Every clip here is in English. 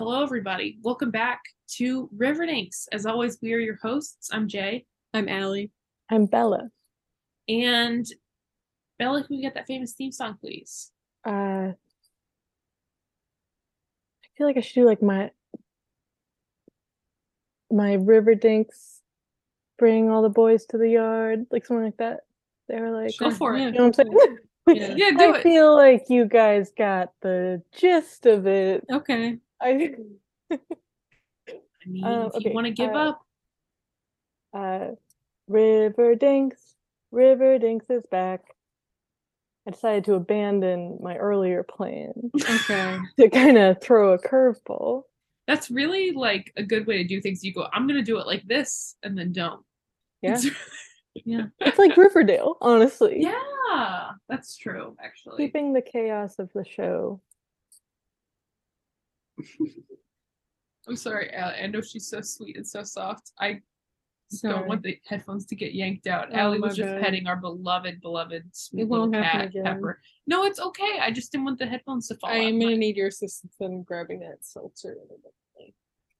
Hello, everybody. Welcome back to Riverdinks. As always, we are your hosts. I'm Jay. I'm Allie. I'm Bella. And Bella, can we get that famous theme song, please? Uh, I feel like I should do like my my Riverdinks bring all the boys to the yard, like something like that. They were like, Go for it. you know what I'm saying? Yeah. Yeah, do I it. feel like you guys got the gist of it. Okay. I I mean, Uh, if you want to give up. uh, up, uh Riverdinks, Riverdinks is back. I decided to abandon my earlier plan Okay. to kind of throw a curveball. that's really like a good way to do things. You go, I'm going to do it like this, and then don't. Yeah. It's- yeah. It's like Riverdale, honestly. Yeah, that's true, actually. Keeping the chaos of the show. I'm sorry, Allie. I know she's so sweet and so soft. I just don't want the headphones to get yanked out. Oh, Allie was just bad. petting our beloved, beloved sweet won't little happen cat, again. Pepper. No, it's okay. I just didn't want the headphones to fall I am gonna need your assistance in grabbing that seltzer.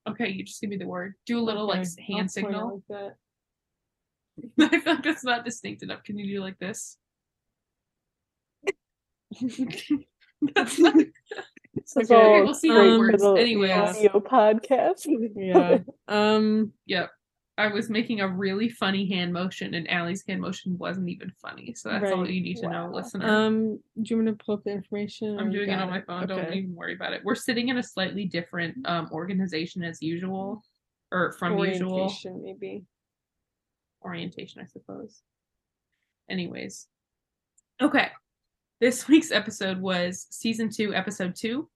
Okay, you just give me the word. Do a little like Okay, I'll hand point signal. I feel like that's not distinct enough. Can you do like this? that's not. This Okay, is all we'll see how it great for works. the Anyways. audio podcast. Yeah. Um. Yep. I was making a really funny hand motion, and Allie's hand motion wasn't even funny. So that's all you need to know, Wow. listener. Um. Do you want to pull up the information? I'm doing it got on my phone. Don't even worry about it. We're sitting in a slightly different um, organization as usual, or from usual Orientation, maybe. orientation, I suppose. Anyways, okay. This week's episode was season two, episode two,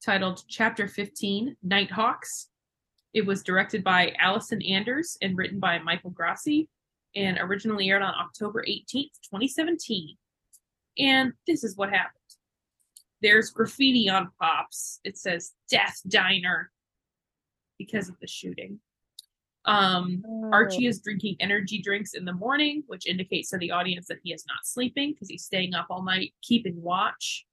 titled Chapter 15 Nighthawks. It was directed by Allison Anders and written by Michael Grassi and originally aired on October 18th, 2017. And this is what happened there's graffiti on Pops. It says Death Diner because of the shooting. Um, Archie is drinking energy drinks in the morning, which indicates to the audience that he is not sleeping because he's staying up all night keeping watch.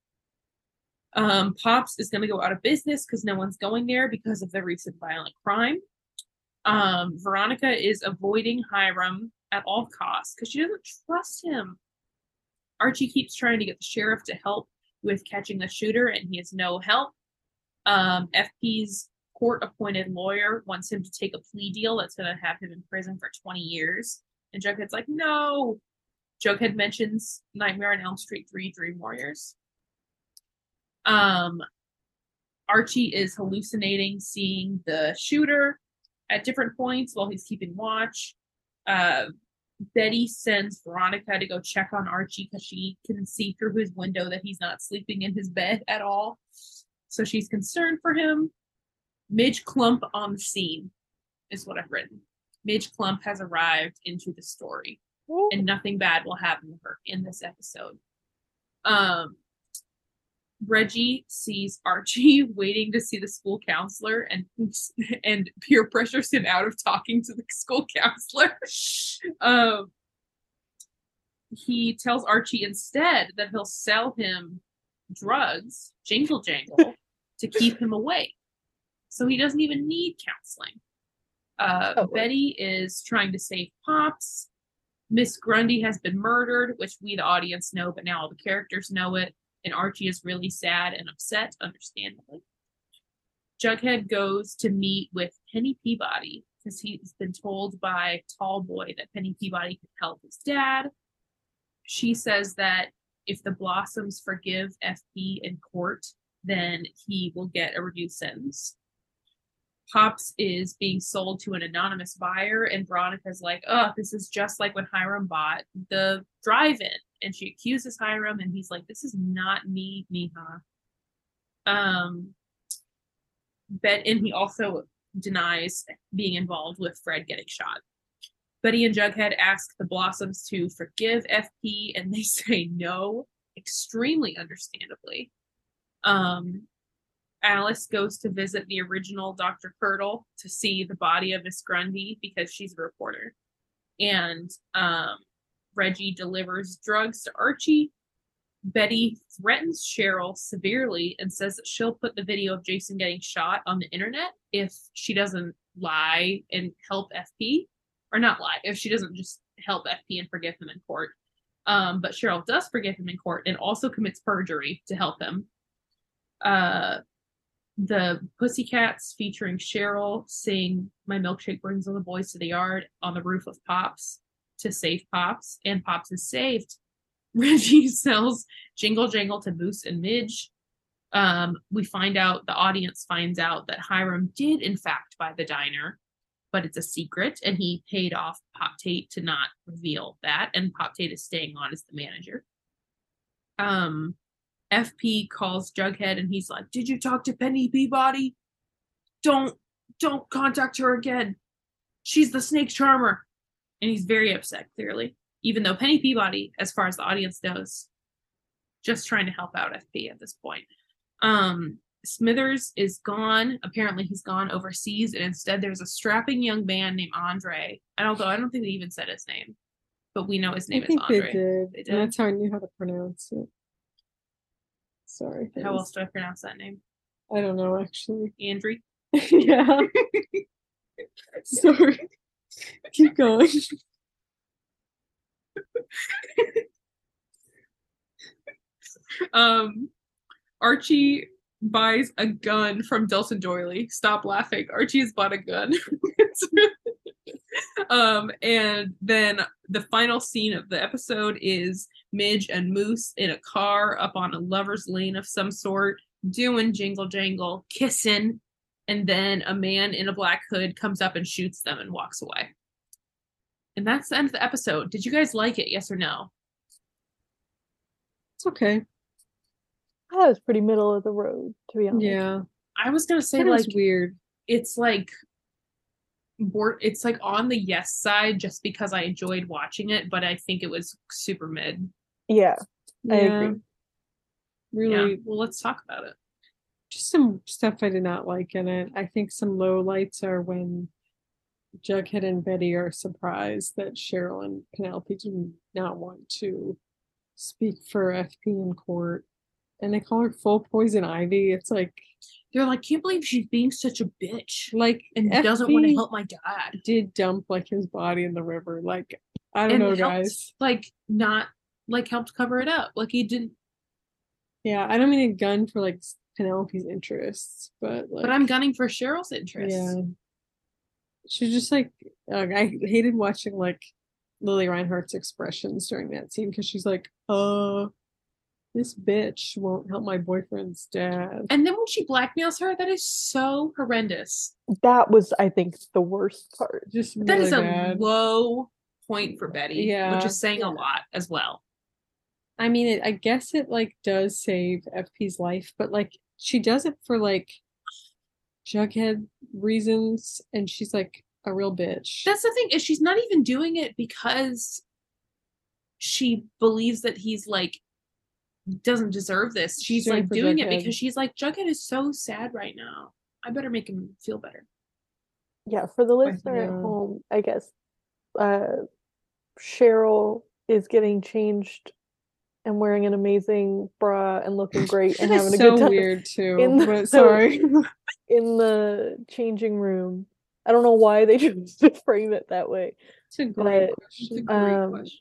Um, Pops is going to go out of business because no one's going there because of the recent violent crime. Um, Veronica is avoiding Hiram at all costs because she doesn't trust him. Archie keeps trying to get the sheriff to help with catching the shooter, and he has no help. Um, FP's court appointed lawyer wants him to take a plea deal that's going to have him in prison for 20 years. And Jughead's like, no. Jughead mentions Nightmare on Elm Street 3 Dream Warriors. Um, Archie is hallucinating seeing the shooter at different points while he's keeping watch. Uh, Betty sends Veronica to go check on Archie because she can see through his window that he's not sleeping in his bed at all. So she's concerned for him. Midge Klump on the scene is what I've written. Midge Klump has arrived into the story, and nothing bad will happen to her in this episode. Um, Reggie sees Archie waiting to see the school counselor and and peer pressures him out of talking to the school counselor. um, he tells Archie instead that he'll sell him drugs, jingle jangle, to keep him awake. So he doesn't even need counseling. Uh, Oh. Betty is trying to save Pops. Miss Grundy has been murdered, which we, the audience, know, but now all the characters know it. And Archie is really sad and upset, understandably. Jughead goes to meet with Penny Peabody because he's been told by Tall Boy that Penny Peabody can help his dad. She says that if the Blossoms forgive FP in court, then he will get a reduced sentence. Pops is being sold to an anonymous buyer, and Veronica's like, oh, this is just like when Hiram bought the drive in. And she accuses Hiram, and he's like, this is not me, mija. Um, Bet, and he also denies being involved with Fred getting shot. Betty and Jughead ask the Blossoms to forgive FP, and they say no, extremely understandably. Um, Alice goes to visit the original Dr. Curdle to see the body of Miss Grundy because she's a reporter. And um, Reggie delivers drugs to Archie. Betty threatens Cheryl severely and says that she'll put the video of Jason getting shot on the internet if she doesn't lie and help FP, or not lie, if she doesn't just help FP and forgive him in court. Um, but Cheryl does forgive him in court and also commits perjury to help him. Uh, the Pussycats featuring Cheryl sing My Milkshake Brings All the Boys to the Yard on the roof of Pops to save Pops, and Pops is saved. Reggie sells Jingle Jangle to Moose and Midge. Um, we find out, the audience finds out that Hiram did, in fact, buy the diner, but it's a secret, and he paid off Pop Tate to not reveal that, and Pop Tate is staying on as the manager. Um, FP calls Jughead and he's like, Did you talk to Penny Peabody? Don't don't contact her again. She's the snake charmer. And he's very upset, clearly. Even though Penny Peabody, as far as the audience knows, just trying to help out FP at this point. Um, Smithers is gone. Apparently, he's gone overseas, and instead, there's a strapping young man named Andre. And although I don't think they even said his name, but we know his name I is Andre. they did. They and did? that's how I knew how to pronounce it. Sorry. How else do I pronounce that name? I don't know actually. Andre. yeah. Sorry. Keep going. um Archie buys a gun from Dilton Doiley. Stop laughing. Archie has bought a gun. um and then the final scene of the episode is Midge and Moose in a car up on a lover's lane of some sort doing jingle jangle, kissing, and then a man in a black hood comes up and shoots them and walks away. And that's the end of the episode. Did you guys like it? Yes or no? It's okay. I thought it was pretty middle of the road, to be honest. Yeah. I was gonna say It like weird. it's like it's like on the yes side just because I enjoyed watching it, but I think it was super mid. Yeah. I agree. Really Yeah. Well, let's talk about it. just some stuff I did not like in it. I think some low lights are when Jughead and Betty are surprised that Cheryl and Penelope do not want to speak for FP in court. And they call her full poison ivy. It's like They're like, can't believe she's being such a bitch like and doesn't want to help my dad. Did dump like his body in the river. Like I don't And know, helped, guys. Like not like helped cover it up. Like he didn't. Yeah, I don't mean a gun for like Penelope's interests, but like but I'm gunning for Cheryl's interest. Yeah. She's just like, uh, I hated watching like Lili Reinhart's expressions during that scene because she's like, uh, this bitch won't help my boyfriend's dad. And then when she blackmails her, that is so horrendous. That was, I think, the worst part. Just That really is a low point for Betty, Yeah. which is saying Yeah. a lot as well. I mean, it, I guess it like does save FP's life, but like she does it for like Jughead reasons, and she's like a real bitch. That's the thing is she's not even doing it because she believes that he's like doesn't deserve this. She's doing like for doing it because she's like Jughead is so sad right now. I better make him feel better. Yeah, for the listener at home, I guess uh Cheryl is getting changed and wearing an amazing bra and looking great and having a so good time weird too. in the- but sorry. in the changing room. I don't know why they chose to frame it that way. It's a great But, It's a great Um, question.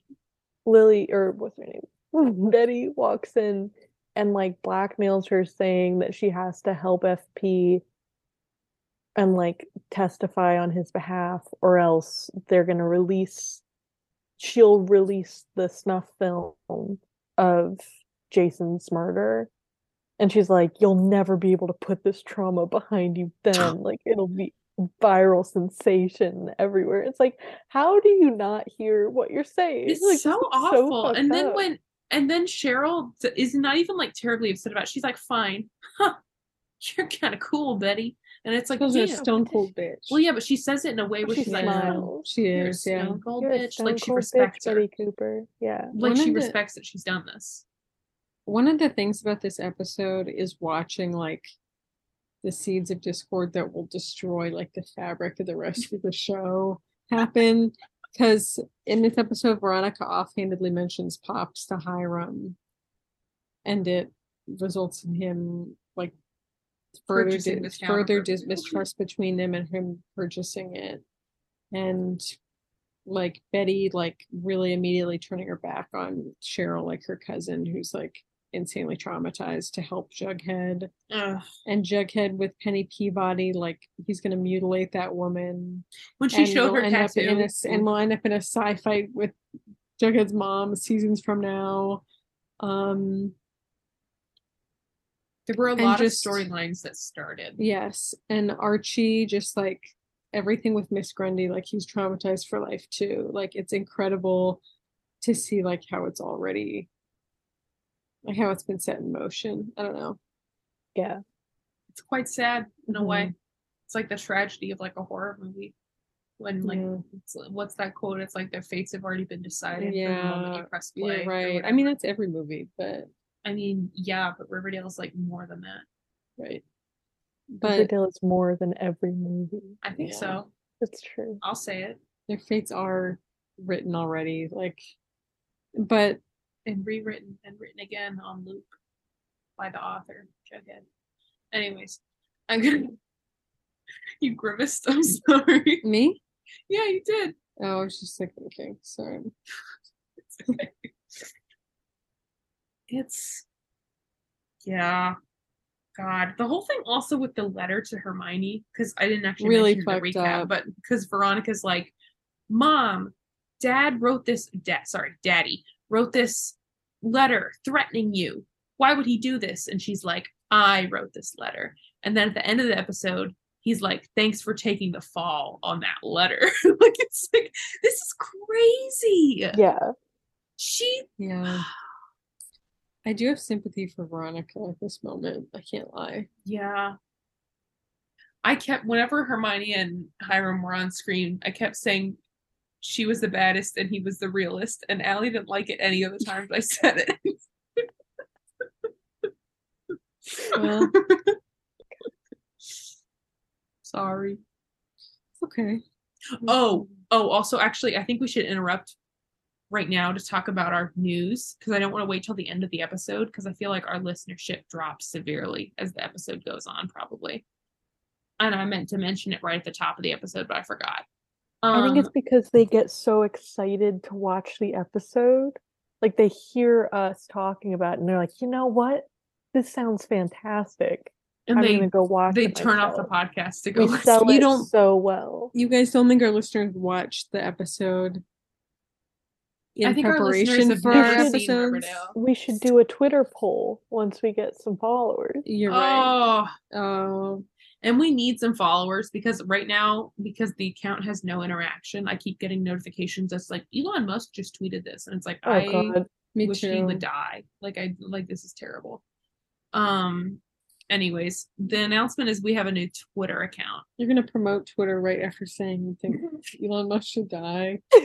Lili or what's her name? Betty walks in and like blackmails her saying that she has to help FP and like testify on his behalf or else they're going to release she'll release the snuff film of Jason's murder and she's like you'll never be able to put this trauma behind you then like it'll be viral sensation everywhere it's like how do you not hear what you're saying It's Like, so awful. fucked and then up. when and then Cheryl is not even like terribly upset about it. She's like, fine. Huh. You're kind of cool, Betty. And it's like, a stone cold bitch. Well, yeah, but she says it in a way where She she's like, smiles. She is, yeah. stone cold You're bitch. Like she stone respects bitch, her. Betty Cooper. Yeah. Like One she of the- respects that she's done this. One of the things about this episode is watching like the seeds of discord that will destroy like the fabric of the rest of the show happen. Because in this episode, Veronica offhandedly mentions Pops to Hiram. and it results in him like further Purchasing dis- this further dis- mistrust between them and him purchasing it. And like betty like really immediately turning her back on cheryl like her cousin who's like insanely traumatized to help jughead. Ugh. and jughead with penny peabody like he's gonna mutilate that woman. When she and showed we'll her end up tattoo. in a and we'll end up in a sci fight with Jughead's mom seasons from now. Um, there were a and lot just- of storylines that started yes, and Archie just like everything with Miss Grundy, like he's traumatized for life too. Like it's incredible to see like how it's already like how it's been set in motion. I don't know. Yeah. it's quite sad in a Mhm. way it's like the tragedy of like a horror movie when like Yeah. it's, what's that quote it's like their fates have already been decided from the moment you Yeah, Yeah, right. I mean that's every movie, but i mean yeah but riverdale's like more than that right. But Riverdale is more than every movie. i think Yeah. so It's true. i'll say it their fates are written already. Like but and rewritten and written again on loop by the author jughead anyways i'm gonna you grimaced i'm sorry me? yeah you did Oh, I was just like thinking. Sorry. It's okay. It's yeah. God, the whole thing also with the letter to Hermione because I didn't actually Really mention the recap, up. but because Veronica's like, "Mom, Dad wrote this. Dad, sorry, Daddy wrote this letter threatening you. Why would he do this?" And she's like, "I wrote this letter." And then at the end of the episode, he's like, "Thanks for taking the fall on that letter." like it's like this is crazy. Yeah. She Yeah. I do have sympathy for Veronica at this moment. I can't lie. Yeah. I kept whenever Hermione and Hiram were on screen, I kept saying she was the baddest and he was the realist, and Allie didn't like it any of the times I said it. Well, Sorry. okay. Oh, oh, also actually I think we should interrupt right now to talk about our news because I don't want to wait till the end of the episode because I feel like our listenership drops severely as the episode goes on, probably. And I meant to mention it right at the top of the episode, but I forgot. I think it's Um, because they get so excited to watch the episode. Like they hear us talking about it and they're like, you know what? This sounds fantastic. and I'm they gonna go watch they turn off the podcast to go We listen. sell You it don't- so well. You guys don't think our listeners watch the episode in I think our listeners preparation have for our episodes? We should do a Twitter poll once we get some followers. You're right. Oh, Oh, and we need some followers because right now, because the account has no interaction, I keep getting notifications that's like Elon Musk just tweeted this, and it's like Oh I god. me wish too. he would die. Like I like this is terrible. Um. Anyways, the announcement is we have a new Twitter account. You're gonna promote Twitter right after saying you think Elon Musk should die.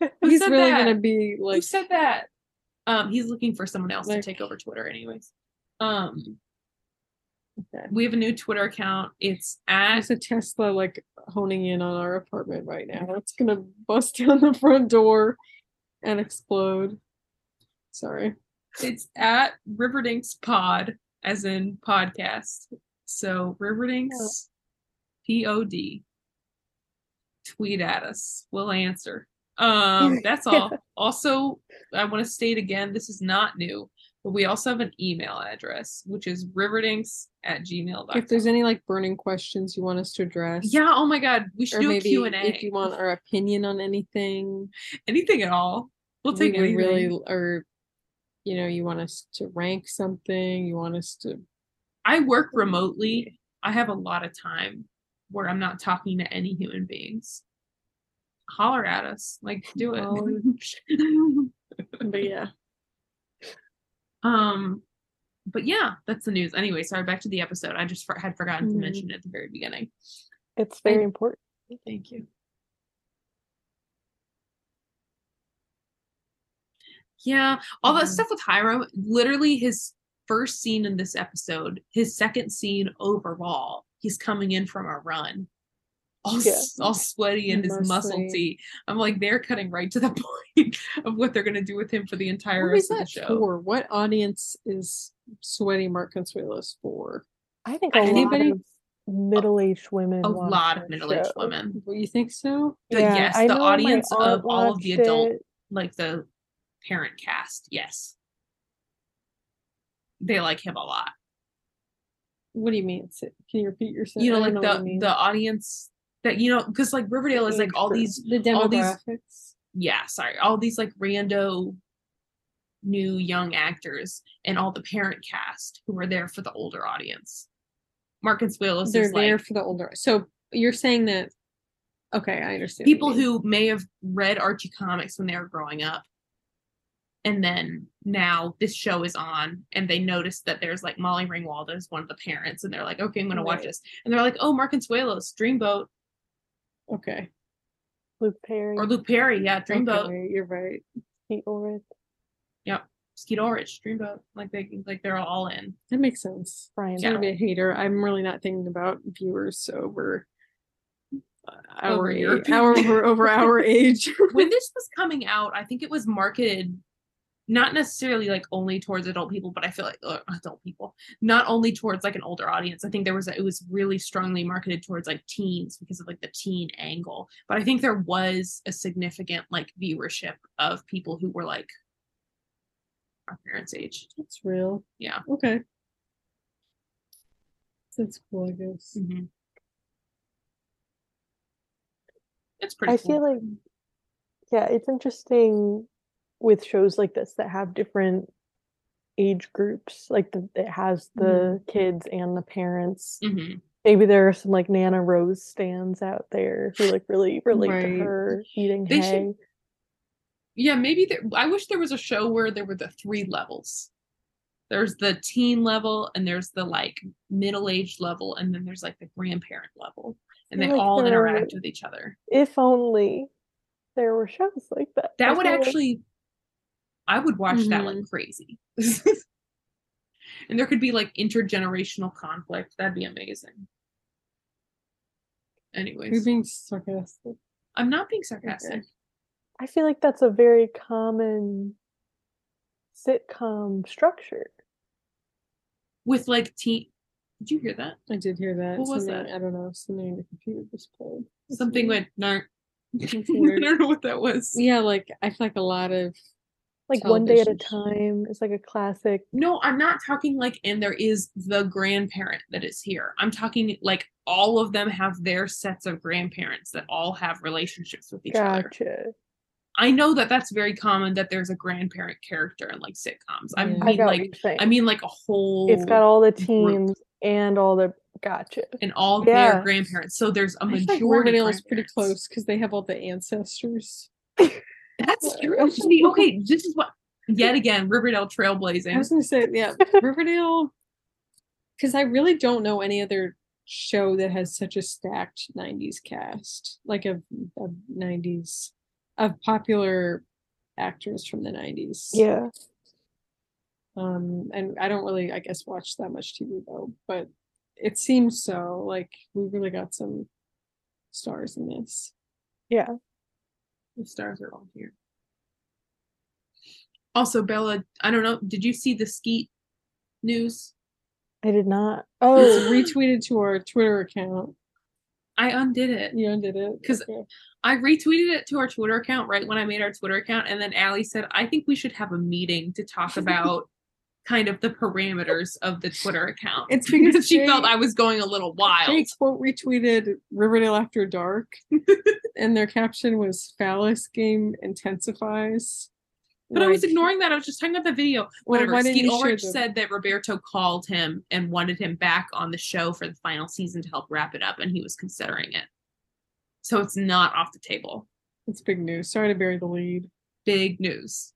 Who He's really that? gonna be like Who said that? Um, he's looking for someone else Like- to take over Twitter, anyways. Um, okay. we have a new Twitter account. It's at There's a Tesla like honing in on our apartment right now. It's gonna bust down the front door and explode. Sorry. It's at Riverdinks Pod, as in podcast. So Riverdinks P O D. Tweet at us. We'll answer. Um, that's all. Also, I want to state again, this is not new, but we also have an email address, which is riverdinks at gmail.com. If there's any like burning questions you want us to address, yeah, oh my god, we should do a maybe Q&A. if you want our opinion on anything, anything at all. We'll take would anything. really, or you know, you want us to rank something, you want us to I work remotely. I have a lot of time where I'm not talking to any human beings. Holler at us, like do it. but yeah. um, but yeah, that's the news. Anyway, sorry. Back to the episode. I just for- had forgotten to Mhm. mention it at the very beginning. It's very important. Thank you. Yeah, all that Mhm. stuff with Hiram, literally his first scene in this episode, his second scene overall, he's coming in from a run. All Yeah. all sweaty and his muscle Muscly. tee. I'm like, they're cutting right to the point of what they're gonna do with him for the entire What is rest of the show. for? What audience is sweaty Mark Consuelos for? I think a Anybody- lot of middle-aged women. A lot of middle-aged show. women. What, you think so? The- yes, I the audience of all of the adult it. like the parent cast, yes. They like him a lot. What do you mean? Can you repeat yourself? You know, like don't the the audience that you know, because like Riverdale is like all these the all these- yeah, sorry, all these like rando new young actors and all the parent cast who were there for the older audience. Mark Consuelos They're is there like for the older. So you're saying that? Okay, I understand. people who may have read Archie comics when they were growing up. And then now this show is on and they notice that there's like Molly Ringwald as one of the parents and they're like, okay, I'm gonna watch this. And they're like, oh, Mark Consuelos, Dreamboat, Okay. Luke Perry, or Luke Perry, yeah, Dreamboat, Okay, you're right. Pete Ulrich, Yep. Skeet Ulrich, Dreamboat. Like they like they're all in. That makes sense. Brian. Sorry to be a hater. I'm really not thinking about viewers over uh, our Over age, our over, over our age. when this was coming out, I think it was marketed not necessarily like only towards adult people, but I feel like uh, adult people, not only towards like an older audience. I think there was a, it was really strongly marketed towards like teens because of like the teen angle. But I think there was a significant like viewership of people who were like our parents' age. That's real. Yeah. Okay. That's cool, I guess. It's pretty. I cool. feel like, yeah, it's interesting with shows like this that have different age groups. Like the, it has the kids and the parents. Mhm. Maybe there are some like Nana Rose stands out there who like really relate Right. to her eating They should- hay. Yeah, maybe there, I wish there was a show where there were the three levels. There's the teen level, and there's the like middle aged level, and then there's like the grandparent level, and they like all interact with each other. If only there were shows like that. I That would actually, I would watch that like Mhm. crazy. and there could be like intergenerational conflict. That'd be amazing. Anyways. You're being sarcastic. I'm not being sarcastic. I feel like that's a very common sitcom structure. With like teen, did you hear that? I did hear that. What was something, that? I don't know. Something the computer just played. Something with no. I don't know what that was. Yeah, like I feel like a lot of Like one day at a time. It's like a classic. No, I'm not talking like, and there is the grandparent that is here. I'm talking like all of them have their sets of grandparents that all have relationships with each other. Gotcha. I know that that's very common that there's a grandparent character in like sitcoms. I mean, I like. I mean, like a whole. it's got all the group. teams and all the gotcha. and all Yeah. their grandparents. So there's a I feel like majority. Riverdale is pretty close because they have all the ancestors. That's true. See, okay, this is what yet again Riverdale trailblazing. I was gonna say, yeah, Riverdale, because I really don't know any other show that has such a stacked '90s cast, like of, of '90s of popular actors from the '90s. Yeah. Um, and I don't really, I guess, watch that much TV though, but it seems so. Like we really got some stars in this. Yeah. The stars are all here. Also, Bella, I don't know. Did you see the Skeet news? I did not. Oh, it's retweeted to our Twitter account. I undid it. You undid it 'Cause Okay. I retweeted it to our Twitter account right when I made our Twitter account, and then Allie said, "I think we should have a meeting to talk about kind of the parameters of the Twitter account." It's because she felt I was going a little wild. Jake quote retweeted Riverdale After Dark, and their caption was "Phallus game intensifies." But I was ignoring that. I was just talking about the video. Well, Whatever. didn't Skeet Ulrich said that Roberto called him and wanted him back on the show for the final season to help wrap it up, and he was considering it. So it's not off the table. It's big news. Sorry to bury the lead. Big news.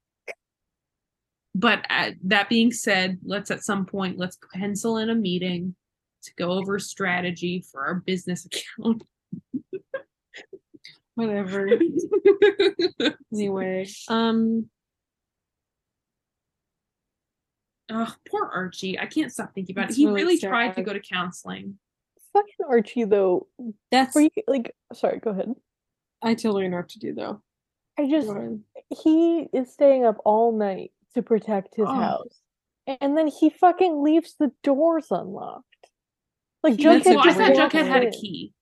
But uh, that being said, let's at some point let's pencil in a meeting to go over strategy for our business account. Whatever. anyway, um, oh, poor Archie. I can't stop thinking about It's it. He really really tried to go to counseling. fucking Archie though. That's you like sorry, go ahead. I totally know what to do though. I just he is staying up all night to protect his Oh. house. And then he fucking leaves the doors unlocked. Like He- That's That's Jughead well, I just thought great walks Jughead had a key.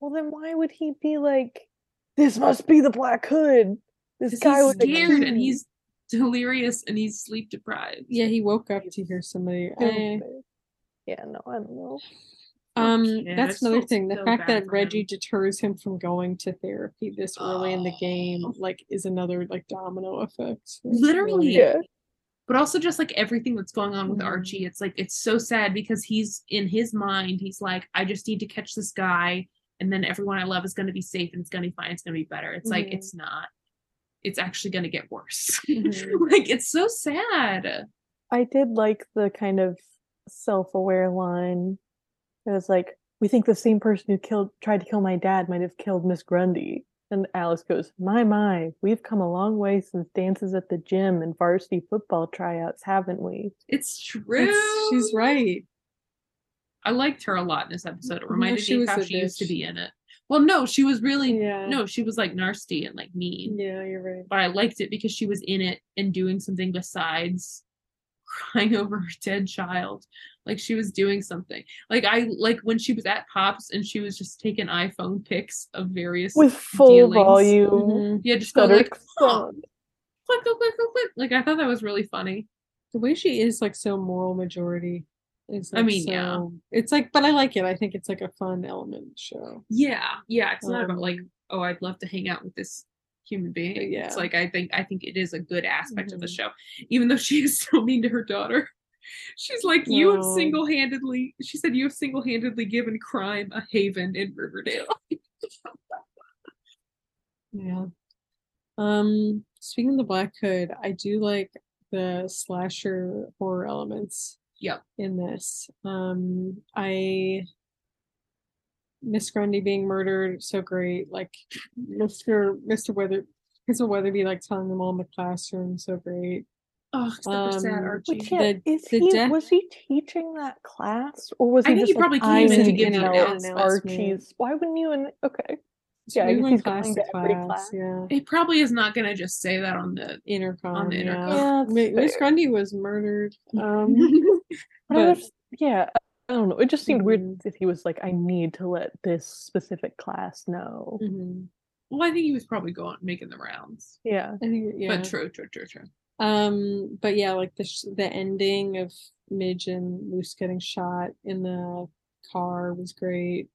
Well, then why would he be like, "This must be the Black Hood"? This 'Cause guy he's with scared and he's delirious and he's sleep deprived. Yeah, he woke up to hear somebody. I, eh. Yeah, no, I don't know. Um, kid, I that's just another thing. The so fact that Reggie him. deters him from going to therapy this early in the game, Oh. like, is another like domino effect. Literally. Yeah, but also just like everything that's going on with Mhm. Archie, it's like it's so sad because he's in his mind, he's like, I just need to catch this guy, and then everyone I love is going to be safe and it's going to be fine, it's going to be better. It's like Mhm. it's not. It's actually going to get worse. Mhm. like it's so sad. I did like the kind of self-aware line. It was like, "We think the same person who killed tried to kill my dad might have killed Miss Grundy." And Alice goes, "My my, we've come a long way since dances at the gym and varsity football tryouts, haven't we?" It's true. It's- she's right. I liked her a lot in this episode. It No, reminded she me was how a she used to be in it. Well, no, she was really Yeah. no, she was like nasty and like mean. Yeah, you're right. But I liked it because she was in it and doing something besides crying over her dead child. Like she was doing something. Like I like when she was at Pops and she was just taking iPhone pics of various With full dealings. volume, Mhm. Yeah, just go like huh, click, click, click, click, click. Like I thought that was really funny. The way she is like so moral majority is I like, mean, yeah. It's like but I like it. I think it's like a fun element of the show. Yeah, yeah. It's not about like, Um, oh, I'd love to hang out with this human being. yeah. It's like I think I think it is a good aspect of the Mhm. show. Even though she is so mean to her daughter. She's like, you have single handedly she said you have single handedly given crime a haven in Riverdale. Yeah. Um, speaking of the Black Hood, I do like the slasher horror elements Yep. in this. Um, I Miss Grundy being murdered, so great. Like Mr. Mr. Weather Mr. Weatherby like telling them all in the classroom, so great. Oh, except for sad Um, Archie. Yeah, The- is the he death- was he teaching that class or was he? I think just he probably like, came in I'm to gonna give know an announcement. Archie's why wouldn't you and okay Yeah, I we guess went he's going class to to every class, class. yeah. It probably is not gonna just say that on the Intercom, On the intercom. Yeah, Mi- that's Miss. Grundy was murdered. Um, But but yeah I don't know it just seemed Mhm. weird that he was like I need to let this specific class know mhm. well, I think he was probably going making the rounds. yeah I think yeah. But true, true, true, true. Um, but yeah, like the sh- the ending of Midge and Moose getting shot in the car was great.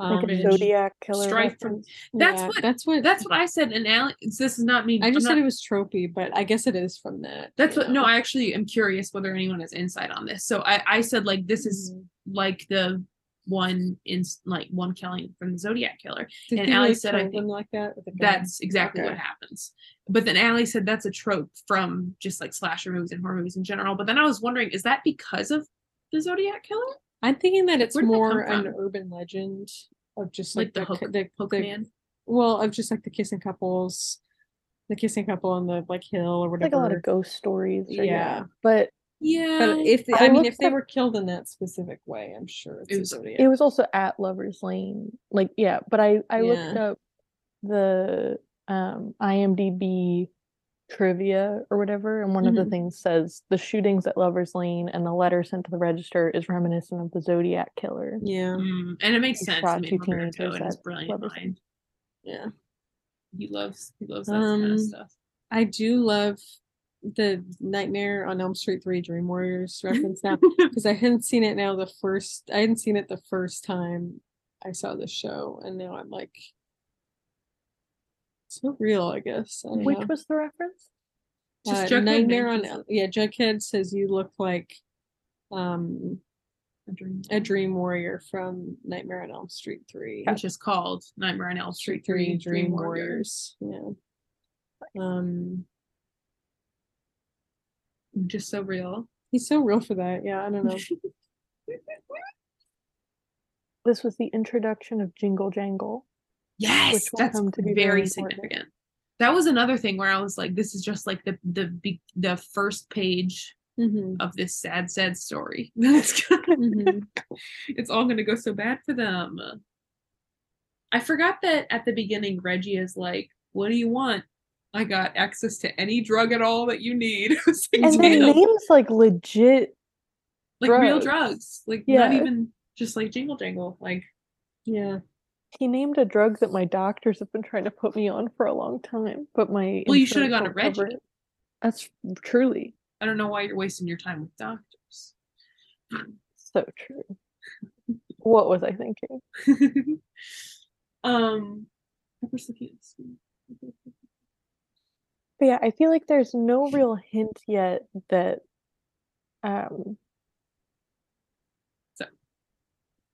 Um, like a Zodiac killer Strife from- That's yeah, what- that's what That's what I said, and Alex. This is not me. I I'm just not- said it was tropey, but I guess it is from that. That's you what. No. I actually am curious whether anyone has insight on this. So I, I said like this is Mhm. like the one in like one killing from the Zodiac killer. Did and he, Allie like, said, I think like that. with a gun? That's exactly what happens. But then Allie said that's a trope from just like slasher movies and horror movies in general. But then I was wondering, is that because of the Zodiac killer? I'm thinking that it's Where did that more an urban legend of just Like like, the the, hook- the, Hook the- Man. well of just like the kissing couples, the kissing couple on the like hill or whatever. like whatever. a lot of ghost stories or, yeah. Yeah. but Yeah. But if I I, mean, if they up- were killed in that specific way, I'm sure it's It was- Zodiac. it was also at Lover's Lane like yeah but I I looked up the um IMDb trivia or whatever and one of the Mhm. things says the shootings at Lover's Lane and the letter sent to the register is reminiscent of the Zodiac killer yeah, Mm, and it makes He sense. shot I mean, two teenagers at brilliant Lover's Lane. yeah. He loves he loves that kind Um, of stuff. I do love the Nightmare on Elm Street 3 Dream Warriors reference now because I hadn't seen it now the first I hadn't seen it the first time I saw the show and now I'm like so real I guess. I which know. was the reference Just Uh, Jughead Nightmare on El- yeah, Jughead says you look like um a dream, a dream warrior from Nightmare on Elm Street 3. which is called Nightmare on Elm Street Three: Dream, Warriors. Yeah. Um Just so real. he's so real for that. Yeah, I don't know. this was the introduction of Jingle Jangle Yes, that's to be very, very significant. That was another thing where I was like, this is just like the the the first page Mhm, of this sad, sad story. mm-hmm. it's all going to go so bad for them. I forgot that at the beginning, Reggie is like, "What do you want? I got access to any drug at all that you need." Like, And the name's like legit. like real drugs. drugs, like Yeah. not even just like jingle jangle. Like Yeah. He named a drug that my doctors have been trying to put me on for a long time, but my Well, you should've insurance gone to Reggie. That's truly I don't know why you're wasting your time with doctors. so true. What was I thinking? um, I was looking at. But yeah, I feel like there's no real hint yet that um So-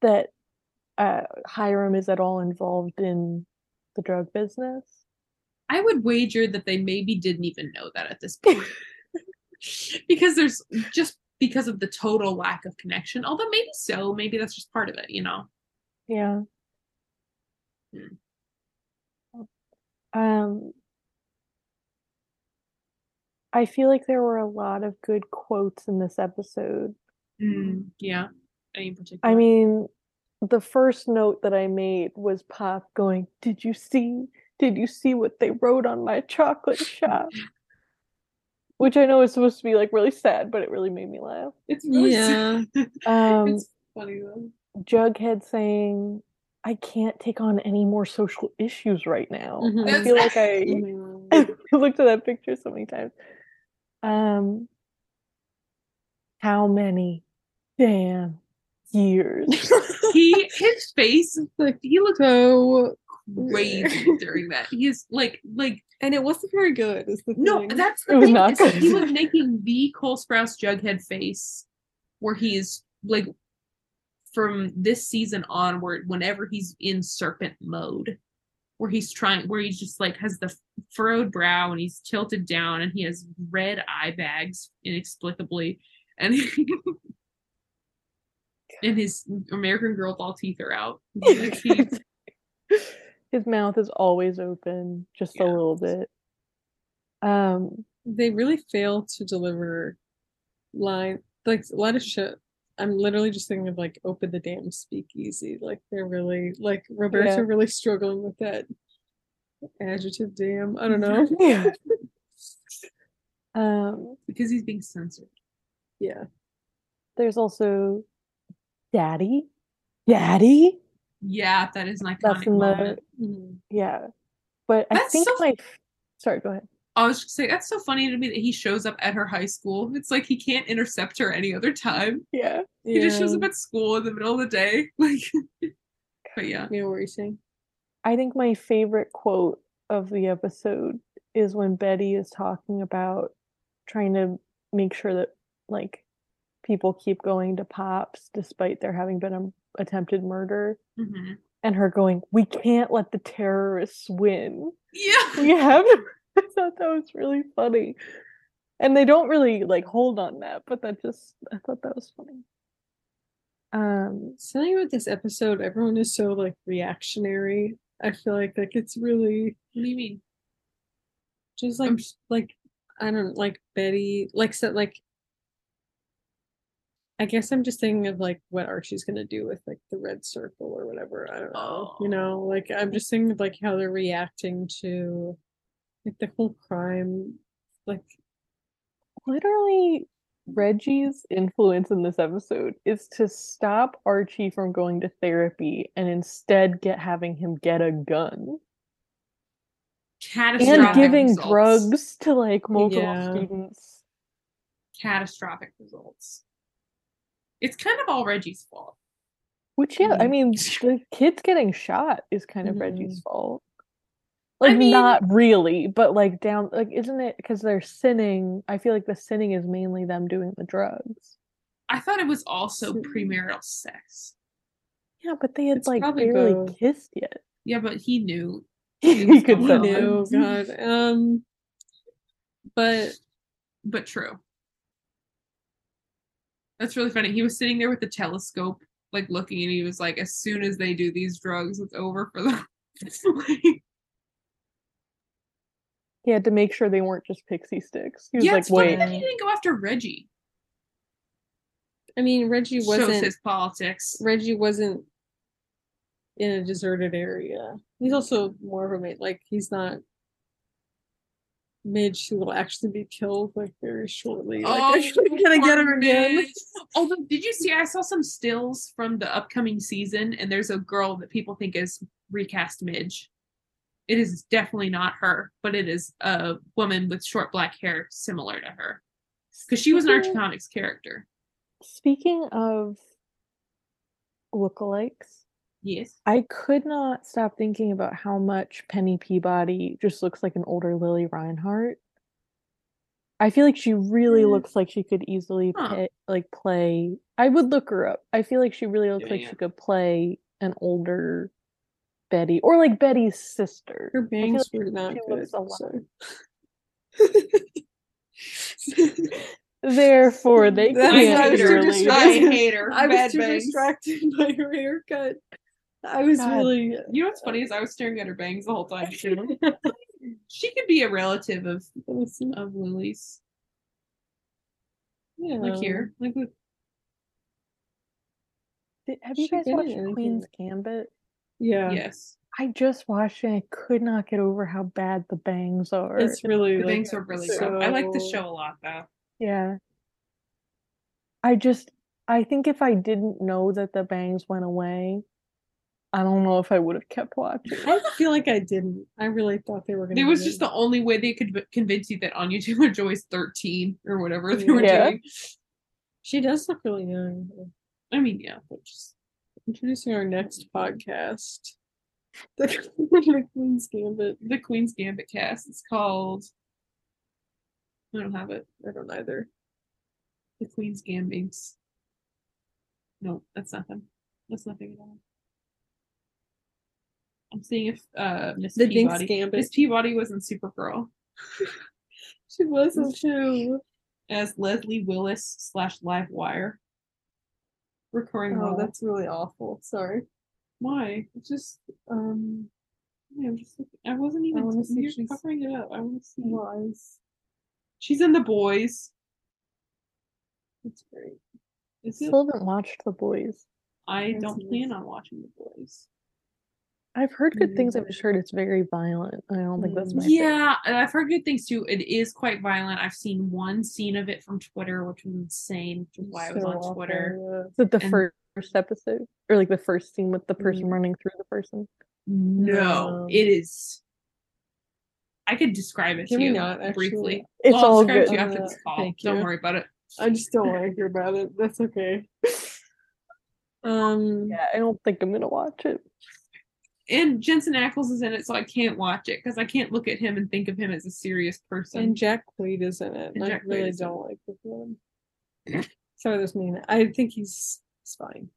that uh Hiram is at all involved in the drug business. I would wager that they maybe didn't even know that at this point. because there's just because of the total lack of connection. Although maybe so, maybe that's just part of it, you know. Yeah. Hmm. Um I feel like there were a lot of good quotes in this episode. Yeah. Any in particular? I mean, the first note that I made was Pop going, "Did you see? Did you see what they wrote on my chocolate shop?" Which I know is supposed to be like really sad, but it really made me laugh. it's really Yeah. Um, it's funny though. Jughead saying, "I can't take on any more social issues right now." Mhm. I feel like I. I looked at that picture so many times. Um, how many damn years? He his face Like he looked so crazy during that. He's like like and it wasn't very good. Is the no, thing. that's It the was thing. not is that he was making the Cole Sprouse Jughead face where he's like from this season onward, whenever he's in serpent mode, where he's trying where he's just like has the furrowed brow and he's tilted down and he has red eye bags inexplicably and and his American Girl doll teeth are out. His mouth is always open, just a little bit. Um, they really fail to deliver line like a lot of shit. I'm literally just thinking of like open the damn speakeasy. Like they're really like Roberto Yeah. really struggling with that adjective damn. I don't know. yeah. Um, because he's being censored. yeah. there's also Daddy. Daddy? Yeah, that is an That's iconic in the moment. Mhm. yeah. But I think so- my sorry, go ahead. I was just saying that's so funny to me that he shows up at her high school. It's like he can't intercept her any other time. Yeah. He just shows up at school in the middle of the day. Like but yeah. You know what you're saying? I think my favorite quote of the episode is when Betty is talking about trying to make sure that like people keep going to Pops despite there having been an attempted murder Mhm. and her going, "We can't let the terrorists win." Yeah. We have I thought that was really funny. And they don't really like hold on that, but that just I thought that was funny. Um Something about this episode, everyone is so like reactionary. I feel like like it's really What do you mean? just like I'm like I don't like Betty like so like I guess I'm just thinking of like what Archie's gonna do with like the red circle or whatever. I don't know. You know, like I'm just thinking of like how they're reacting to like the whole crime like literally Reggie's influence in this episode is to stop Archie from going to therapy and instead get having him get a gun Catastrophic and giving results. drugs to like multiple Yeah. students. Catastrophic results. It's kind of all Reggie's fault. Which yeah, I Mhm. mean the kids getting shot is kind of Reggie's fault. I Like mean- not really, but like down like isn't it because they're sinning? I feel like the sinning is mainly them doing the drugs. I thought it was also So- premarital sex. Yeah, but they had It's like barely both. kissed yet. Yeah, but he knew. he was could going sense on. God. Um but But true. That's really funny. He was sitting there with the telescope, like looking, and he was like, "As soon as they do these drugs, it's over for them." Like, He had to make sure they weren't just pixie sticks. He was yeah, like, it's funny that he didn't go after Reggie. I mean, Reggie wasn't his politics. Reggie wasn't in a deserted area. He's also more of a mate. Like he's not Midge who will actually be killed like very shortly. Like, Oh, I'm gonna get her again. Midge. Although, did you see? I saw some stills from the upcoming season, and there's a girl that people think is recast Midge. It is definitely not her, but it is a woman with short black hair similar to her because she was an Archie Comics character. Speaking of lookalikes, Yes. I could not stop thinking about how much Penny Peabody just looks like an older Lili Reinhart. I feel like she really Mm. looks like she could easily Huh. pa- like play. I would look her up. I feel like she really looks like Yeah. she could play an older Betty or like Betty's sister. Her bangs like were not good. looks a lot- so- Therefore, they That's can't why I was too distracted. I hate her. I was too distracted by her haircut. I was God. really You know what's funny is I was staring at her bangs the whole time too. she could be a relative of of Lili's. yeah. Like here, like look, Did- Have you She guys watched Queen's Gambit? Yeah. yes, I just watched it and I could not get over how bad the bangs are. It's really the like, bangs are really rough. I like the show a lot though. yeah. I just I think if I didn't know that the bangs went away, I don't know if I would have kept watching. I feel like I didn't. I really thought they were gonna. It was just it. the only way they could convince you that Anya Taylor Joy's 13 or whatever they were Yeah. doing. She does look really young. I mean, yeah, but just Introducing our next podcast, the, the Queen's Gambit. the Queen's Gambit cast. It's called. I don't have it. I don't either. The Queen's Gambits. No, that's nothing. That's nothing at all. I'm seeing if uh Miss The Peabody. Gambit. Miss Peabody was in Supergirl She wasn't too. as Leslie Willis slash Live Wire. Recurring Oh, role. that's really awful. Sorry. why. It's just um. yeah, I'm just. looking- I wasn't even. wanna see You're she's- covering it up. I want to see. Lies. She's in the boys. That's great. Is it? Still haven't watched The Boys. I That's don't nice. plan on watching the boys. I've heard good things. I've Mm. just heard it's very violent. I don't think that's my. Yeah, and I've heard good things too. It is quite violent. I've seen one scene of it from Twitter, which was insane, which is why I was on awful, Twitter. yeah. Is it the And- first episode? Or like the first scene with the person Mm. running through the person? No, No. it is. I could describe it to you not briefly. It's Well, all good. to you after Uh, this call. thank Don't worry about it. I just don't want to hear about it. That's okay. Um. Yeah, I don't think I'm gonna watch it. And Jensen Ackles is in it, so I can't watch it because I can't look at him and think of him as a serious person. And Jack Quaid is in it. And and I really don't like the film. Sorry, this mean. I think he's he's fine.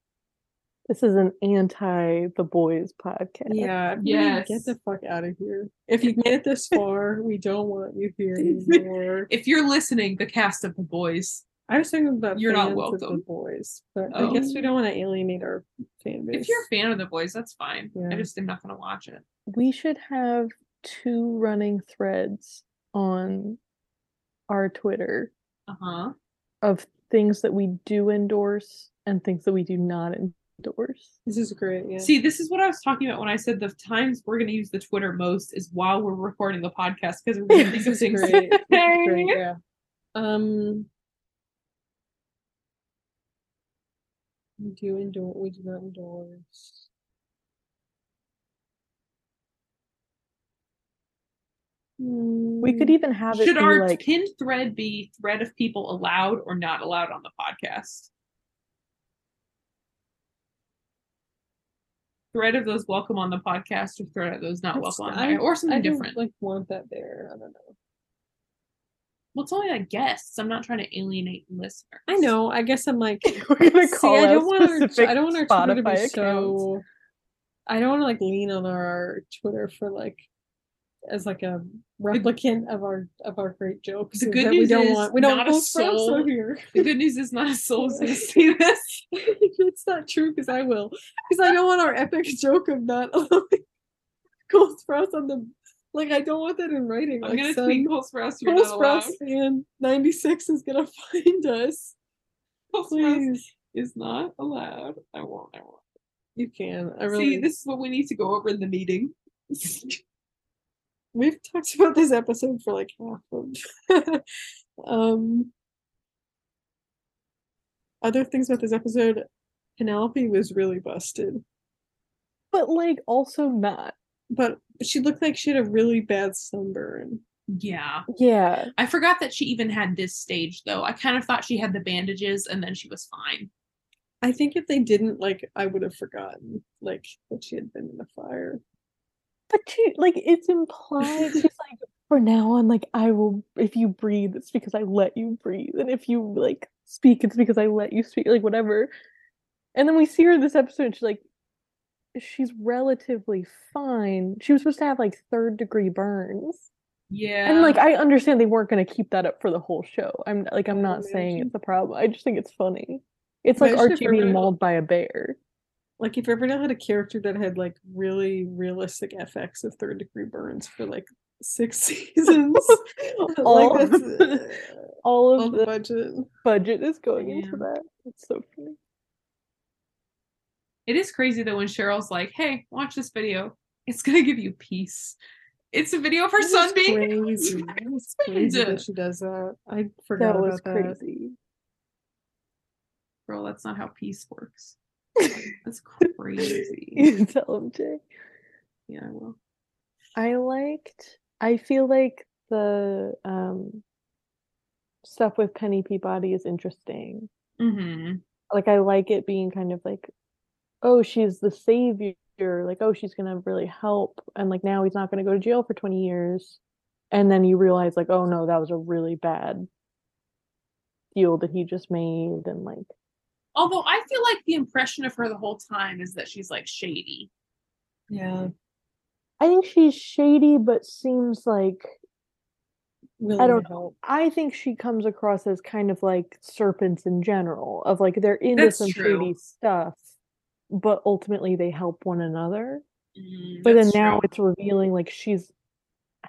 This is an anti The Boys podcast. Yeah. yeah. Get the fuck out of here. If you've made it this far, we don't want you here anymore. if you're listening, the cast of the boys. I was talking about You're not fans of welcome. the boys, but Oh. I guess we don't want to alienate our fan base. If you're a fan of the boys, that's fine. I just am not gonna watch it. We should have two running threads on our Twitter Uh huh. of things that we do endorse and things that we do not endorse. this is great. Yeah. See, this is what I was talking about when I said the times we're going to use the Twitter most is while we're recording the podcast because we're going to think this of things. great. Great. Yeah. Um. We do endorse. We do not endorse. We could even have it Should our like pinned thread be thread of people allowed or not allowed on the podcast? Thread of those welcome on the podcast or thread of those not welcome on I- there or something I different. like want that there. I don't know. Well, it's only like guests. I'm not trying to alienate listeners. I know. I guess I'm like. we're gonna See, I don't want our. specific I don't want our Twitter to Spotify be accounts. so. I don't want to like lean on our Twitter for like, as like a replicant of our of our great jokes. The that good we news don't is want. We don't not a post for us soul- over here. The good news is not a soul is going to see this. it's not true because I will. Because I don't want our epic joke of not allowing Cole Sprouse on the. Like I don't want that in writing. I'm like, going to some tweet Cole Sprouse. You're Cole not fan ninety six is gonna find us Brussels sprouts Please. is not allowed. I won't. I won't. You can. I really. See, this is what we need to go over in the meeting. We've talked about this episode for like half of. um. Other things about this episode, Penelope was really busted, But like also not. But she looked like she had a really bad sunburn. yeah. Yeah. I forgot that she even had this stage though. I kind of thought she had the bandages and then she was fine. I think if they didn't, like, I would have forgotten, like, that she had been in the fire. But she like it's implied she's like for now on like I will if you breathe it's because I let you breathe and if you like speak it's because I let you speak like whatever. And then we see her in this episode and she's like she's relatively fine. She was supposed to have like third degree burns. Yeah. And like I understand they weren't going to keep that up for the whole show. I'm like I'm not saying it's a problem. I just think it's funny. It's like Imagine Archie being mauled by a bear. Like, if everyone had a character that had, like, really realistic FX of third degree burns for, like, six seasons. All like, of the- uh, All of all the the budget. budget is going into that. It's so funny. It is crazy that when Cheryl's like, "Hey, watch this video. It's gonna give you peace." It's a video of her That being crazy. Crazy that she does that. I forgot That was about that. crazy. Girl, that's not how peace works. That's crazy. you tell him, Jay. yeah, I will. I liked. I feel like the um stuff with Penny Peabody is interesting. Mm-hmm. Like I like it being kind of like, oh, she's the savior. Like, oh, she's gonna really help, and like now he's not gonna go to jail for twenty years, and then you realize like, oh no, that was a really bad deal that he just made, and like, Although I feel like the impression of her the whole time is that she's like shady. Yeah. I think she's shady, but seems like I don't to help. I think she comes across as kind of like serpents in general, of like they're into That's some true. shady stuff, but ultimately they help one another. Mm, But then now true. it's revealing like she's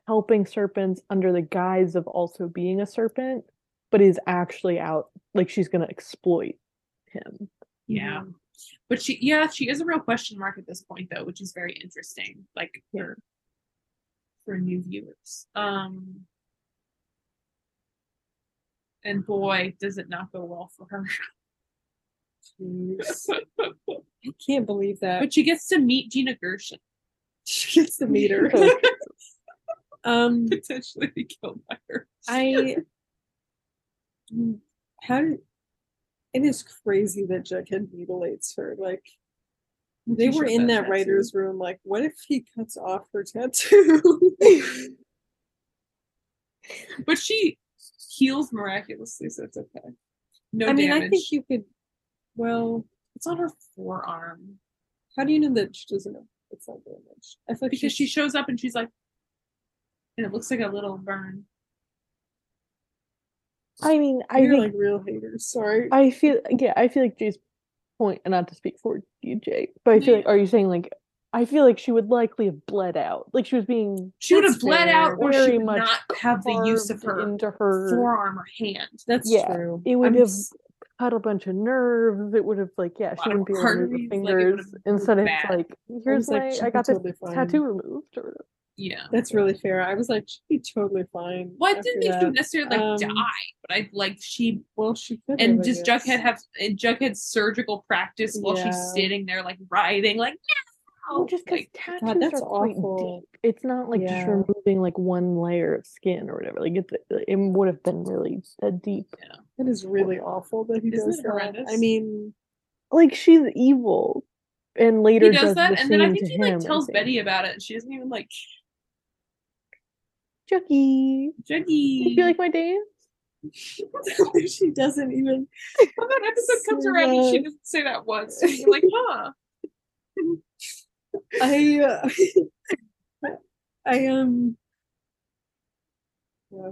helping serpents under the guise of also being a serpent, but is actually out like she's gonna exploit him. Yeah. Mhm. But she yeah, she is a real question mark at this point though, which is very interesting. Like for for new viewers. Um and boy, does it not go well for her. Jeez. I can't believe that. but she gets to meet Gina Gershon. she gets to meet her. um, Potentially be killed by her. I. How did. It is crazy that Jughead mutilates her. Like, they were in that tattoo. writer's room. Like, what if he cuts off her tattoo? But she heals miraculously, so it's okay. No I mean, damage. I think you could. Well, it's on her forearm. how do you know that she doesn't know it's not damaged? I feel like Because she shows up and she's like and it looks like a little burn. I mean, I You're think like real haters. Sorry. I feel yeah, I feel like Jay's point, and not to speak for you, Jay, but I feel like are you saying like I feel like she would likely have bled out, like she was being She would have bled out or she very would much not have the use of her into her. forearm or hand. That's yeah, true. it would I'm have s- cut a bunch of nerves. It would have like yeah, she wouldn't be able to move arteries, her like, fingers. would've Instead, it's bad. like here's like, my I be got this fine. tattoo removed. Or Yeah. That's really fair. I was like, she'd be totally fine. Well, I didn't think she that. necessarily like Um, die, but I like she Well, she could. and have, just. Jughead have and Jughead's surgical practice while she's sitting there like writhing, like no, well, just because like, tattoos that's are quite awful. deep. It's not like just removing like one layer of skin or whatever. Like it's it would have been really a deep. It is really awful that he Isn't does it that. horrendous? I mean, Like she's evil, and later he does that, the and then I think to he like him, I tells. Betty about it, and she doesn't even like Chucky, Juggy. you feel like my dance? she doesn't even. when that episode comes So around and she doesn't say that once. And you're like, huh? I. Uh, I um. Yeah.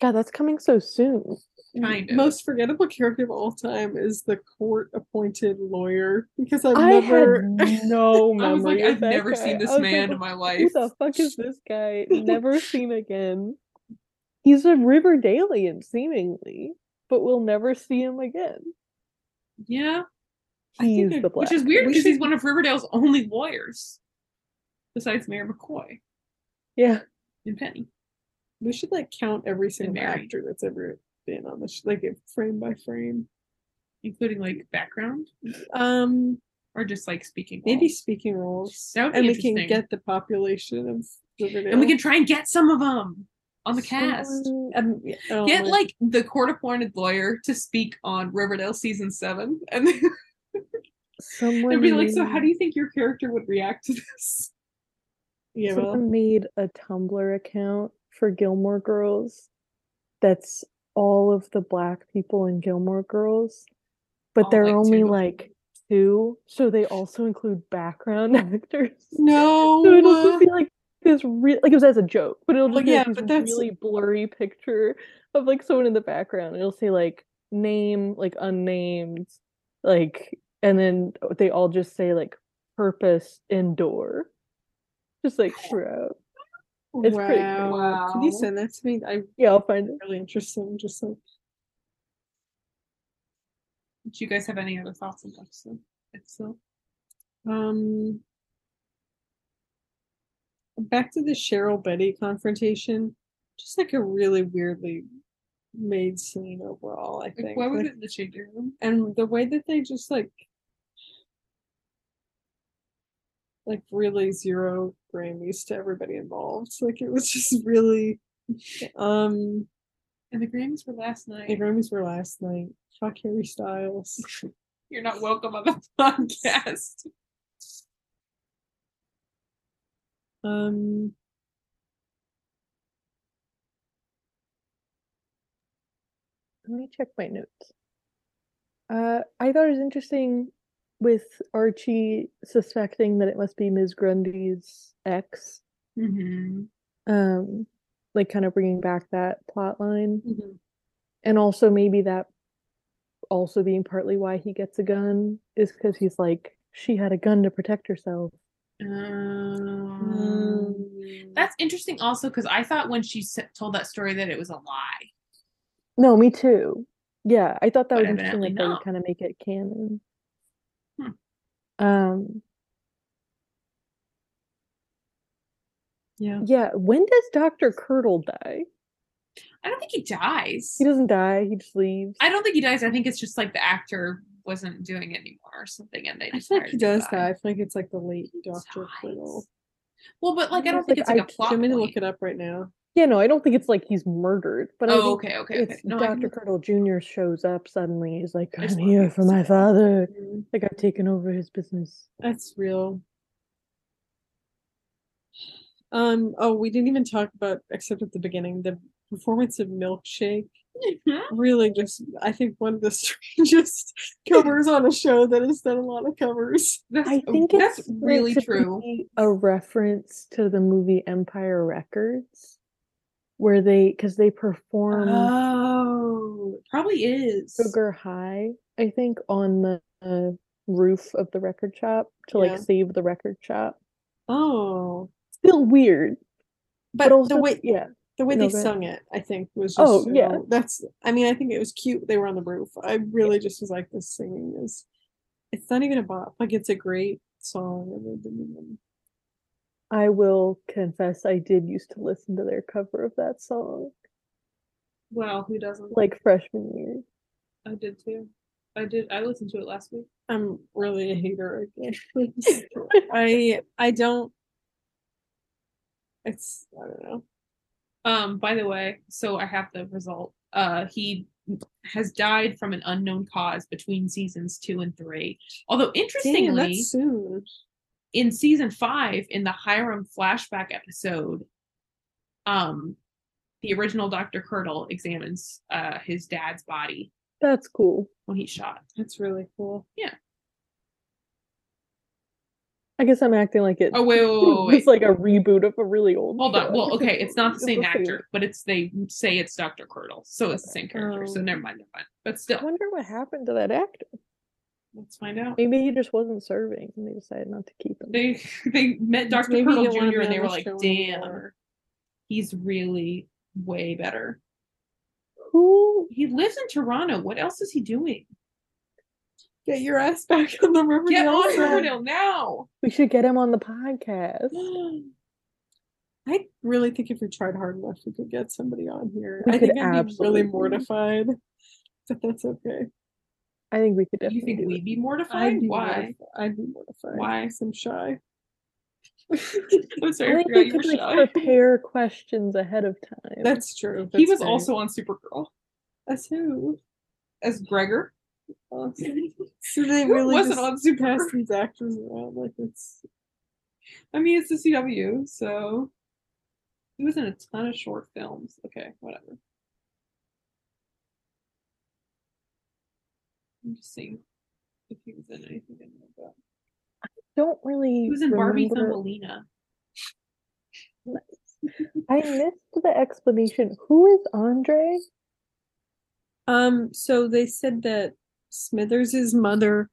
God, that's coming so soon. Kind of. Most forgettable character of all time is the court-appointed lawyer because I've I never. no memory. I was like, I've never guy. seen this man like, in my life. Who the fuck is this guy? Never seen again. He's a Riverdalian, seemingly, but we'll never see him again. Yeah, I think He's the black. which is weird We because he's one of Riverdale's only lawyers, besides Mayor McCoy Yeah. and Penny. We should like count every single Mary. actor that's ever been on the sh- like frame by frame. including like background Um, or just like speaking. maybe speaking roles, That would be and we can get the population of Riverdale. and we can try and get some of them on the cast. Someone- um, oh, Get my- like the court-appointed lawyer to speak on Riverdale season seven, and then Someone they'd be like, "So, how do you think your character would react to this?" yeah, well, Someone made a Tumblr account for Gilmore Girls that's all of the black people in Gilmore Girls, but All, there are like, only two. like two, so they also include background actors. no, So it'll just be like this real like it was as a joke, but it'll just Well, be like yeah, this really blurry picture of like someone in the background. It'll say like name, like unnamed, like and then they all just say like purpose indoor. Just like throughout. It's pretty wow. cool. Could you send that to me? I'm Yeah, I'll find it. really interesting. Just like Do you guys have any other thoughts on? If so, Um, back to the Cheryl Betty confrontation. Just like a really weirdly made scene overall. I like, think. why was Like, it in the changing room? and the way that they just like like really zero Grammys to everybody involved. Like it was just really um And the Grammys were last night. the Grammys were last night. Fuck Harry Styles. You're not welcome on the podcast. Um Let me check my notes. Uh, I thought it was interesting with Archie suspecting that it must be Ms. Grundy's ex. Mm-hmm. Um, like kind of bringing back that plot line, mhm. and also maybe that also being partly why he gets a gun is because he's like she had a gun to protect herself. Um, that's interesting also because I thought when she told that story that it was a lie. No, me too. Yeah, I thought that But was interesting Like, that they would kind of make it canon. Hmm. Um, yeah. yeah, when does Dr. Curdle die? I don't think he dies. He doesn't die, he just leaves. I don't think he dies. I think it's just like the actor wasn't doing it anymore or something, and they I just feel like he does that. I think it's like the late Doctor Dies. Well, but like I don't think like it's like I- a plot me to look it up right now? Yeah, no, I don't think it's like he's murdered, but I Oh, think okay, okay, okay. it's No, I can Dr. look- Curdle Jr. shows up suddenly. He's like, I I'm here for able my father. Like I've taken over his business. That's real. Um, oh, we didn't even talk about, except at the beginning, the performance of Milkshake. Really just, I think one of the strangest covers on a show that has done a lot of covers. That's, I think that's it's really true. a reference to the movie Empire Records, where they because they perform Oh, probably is. Sugar High, I think, on the uh, roof of the record shop to like Yeah. save the record shop. Oh, Still weird, but, but, also the way yeah, the way No, they sung it, I think, was just Oh, yeah. so- That's, I mean, I think it was cute. They were on the roof. I really just was like, this singing is, it's not even a bop. Like, it's a great song. and they didn't even- I will confess I did used to listen to their cover of that song Wow, who doesn't? like freshman year. I did too. I did. I listened to it last week. I'm really a hater again. I I don't. It's I don't know. Um, by the way, so I have the result. Uh, he has died from an unknown cause between seasons two and three. Although Damn, interestingly, that's soon. In season five, in the Hiram flashback episode, um, the original Dr. Curdle examines uh his dad's body That's cool. when he's shot. That's really cool. Yeah. I guess I'm acting like it. Oh wait, wait, wait, wait. It's like a reboot of a really old. Hold on. Well, okay, it's not the It's same the actor, but it's they say it's Dr. Curdle, so it's the same character. So Oh. never mind, never mind. But still, I wonder what happened to that actor. Let's find out. Maybe he just wasn't serving and they decided not to keep him. They they met Dr. Maybe Curdle you don't wanna Jr. and they were like, "Damn, anymore." he's really way better." Who? He lives in Toronto. What else is he doing? Get your ass back on the Riverdale. Get on. Riverdale now. We should get him on the podcast. I really think if we tried hard enough, we could get somebody on here. We I think I'd be really mortified, but that's okay. I think we could definitely. You think we'd be I'd mortified? be Why? mortified. I'd be mortified. Why? I'm shy. I'm sorry, I think we could like shy. prepare questions ahead of time. That's true. He was fair. also on Supergirl As who. as Gregor. So they Who really wasn't on Supergirl? these actors around like it's I mean, it's the CW, so he was in a ton of short films. Okay, whatever. I'm just seeing if he was in anything I know about. don't really. He was in Barbie remember- Thumbelina. I missed the explanation. Who is Andre? Um, so they said that Smithers' mother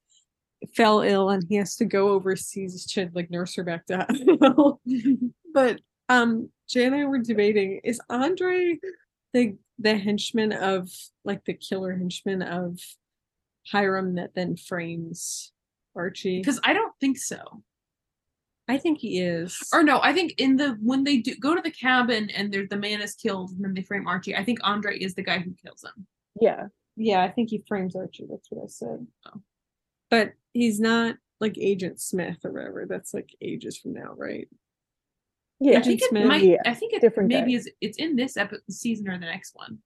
fell ill and he has to go overseas to like nurse her back to health. but um Jay and I were debating, is Andre the the henchman of like the killer henchman of Hiram that then frames Archie? Because I don't think so. I think he is. Or no, I think in the when they do go to the cabin and there the man is killed and then they frame Archie. I think Andre is the guy who kills him. Yeah. Yeah, I think he frames Archie. That's what I said. Oh. But he's not like Agent Smith or whatever. That's like ages from now, right? Yeah. I think it Smith. might. Yeah, I think it different maybe guy. is. It's in this epi- season or the next one.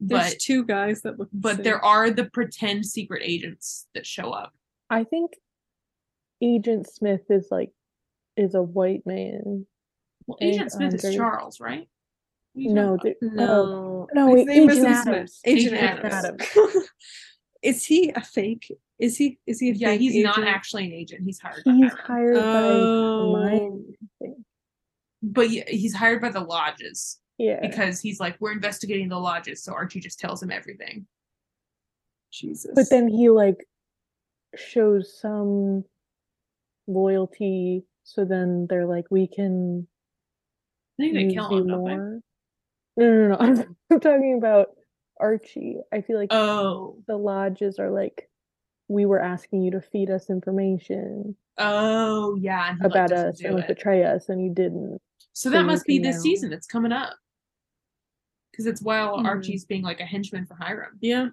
There's But two guys that look. but same. there are the pretend secret agents that show up. I think Agent Smith is like is a white man. Well, Agent Smith is Charles, right? What are No, oh, No, no, His wait, name Agent isn't Adams. Agent, Agent Adams. Adams. is he a fake? Is he? Is he? A? Yeah, fake he's not actually an agent. He's hired. He's Hiram. hired by Oh. Hermione. I think. but yeah, he's hired by the lodges Yeah. because he's like, we're investigating the lodges. So Archie just tells him everything. Jesus. But then he like shows some loyalty, so then they're like, we can I think they use kill you him, don't they? more. No, no, no. I'm, I'm talking about Archie. I feel like Oh, the lodges are like, we were asking you to feed us information oh, yeah. And he, like, about us and like it. betray us, and you didn't. So so that must be can this now- season that's coming up. Because it's while Hmm. Archie's being like a henchman for Hiram. yeah,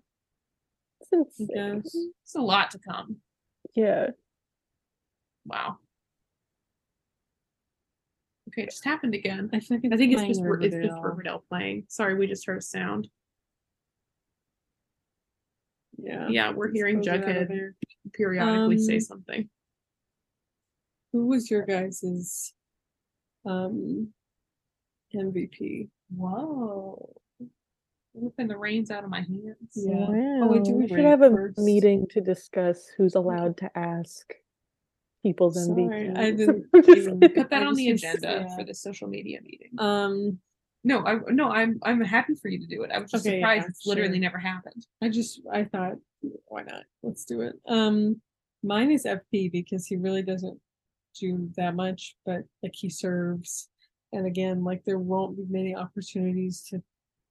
It's insane. It's a lot to come. Yeah. Wow. Okay, it just happened again. I think I think it's just Ri- it's just Riverdale. Riverdale playing. Sorry, we just heard a sound. Yeah. Yeah, we're hearing Let's close it out of Jughead there. periodically say Um, something. Who was your guys's um MVP? Whoa. Whipping the reins out of my hands. Yeah. Wow. Oh, we should have a first. meeting to discuss who's allowed to ask people's Sorry, MVP. I didn't Just even- Put that I on the just agenda yeah. for the social media meeting. Um no, I no, I'm I'm happy for you to do it. I was just Okay, surprised yeah, it's literally never happened. I just I thought why not? Let's do it. Um mine is FP because he really doesn't do that much, but like he serves. And again, like there won't be many opportunities to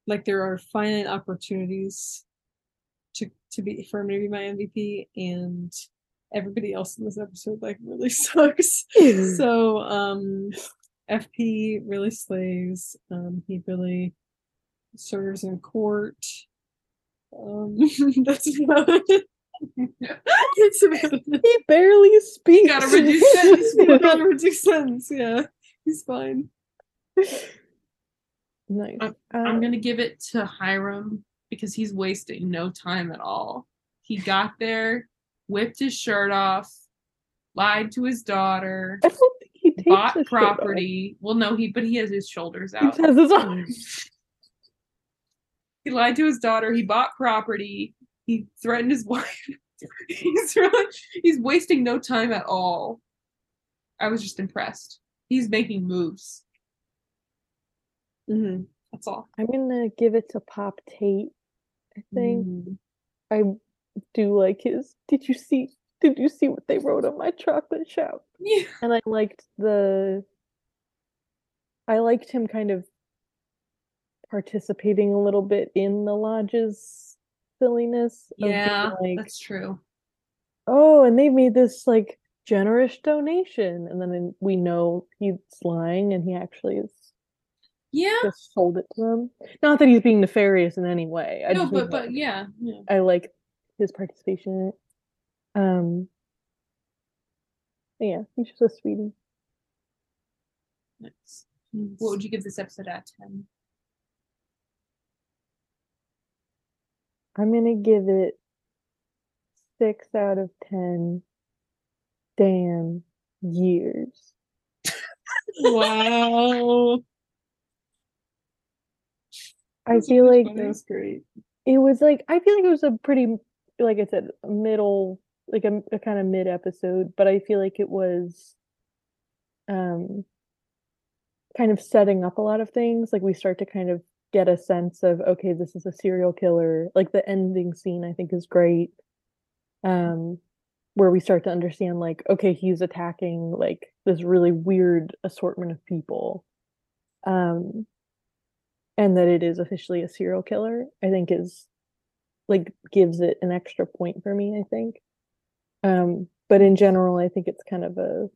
like there are finite opportunities to to be for him to be my MVP and everybody else in this episode like really sucks. so um FP really slays. Um he really serves in court. Um that's about it. he barely speaks. Gotta reduce sentence. Got a reduced sentence, yeah. He's fine. nice. I'm- I'm Um, gonna give it to Hiram because he's wasting no time at all. He got there, whipped his shirt off, lied to his daughter, I don't think he takes bought his property. Well, no, he but he has his shoulders He out. has his arms. He lied to his daughter. He bought property. He threatened his wife. he's really he's wasting no time at all. I was just impressed. He's making moves. Mm-hmm. That's all. I'm gonna give it to Pop Tate. I think Mm. I do like his. Did you see? Did you see what they wrote on my chocolate shop? Yeah. And I liked the. I liked him kind of participating a little bit in the lodge's silliness. of being Yeah, like that's true. oh, and they made this like generous donation, and then we know he's lying, and he actually is Yeah. just sold it to them. Not that he's being nefarious in any way. I no, but but like, yeah, yeah. I like his participation in it. Um, yeah, he's just a sweetie. Nice. What would you give this episode out of ten? I'm gonna give it six out of ten. Damn years. Wow. I feel like that was great. it was like I feel like it was a pretty, like I said, a middle, like a, a kind of mid episode, but I feel like it was, um, kind of setting up a lot of things. Like we start to kind of get a sense of okay, this is a serial killer. Like the ending scene, I think, is great. Um, where we start to understand like okay, he's attacking like this really weird assortment of people. Um, and that it is officially a serial killer, I think is like gives it an extra point for me, I think. Um, but in general, I think it's kind of a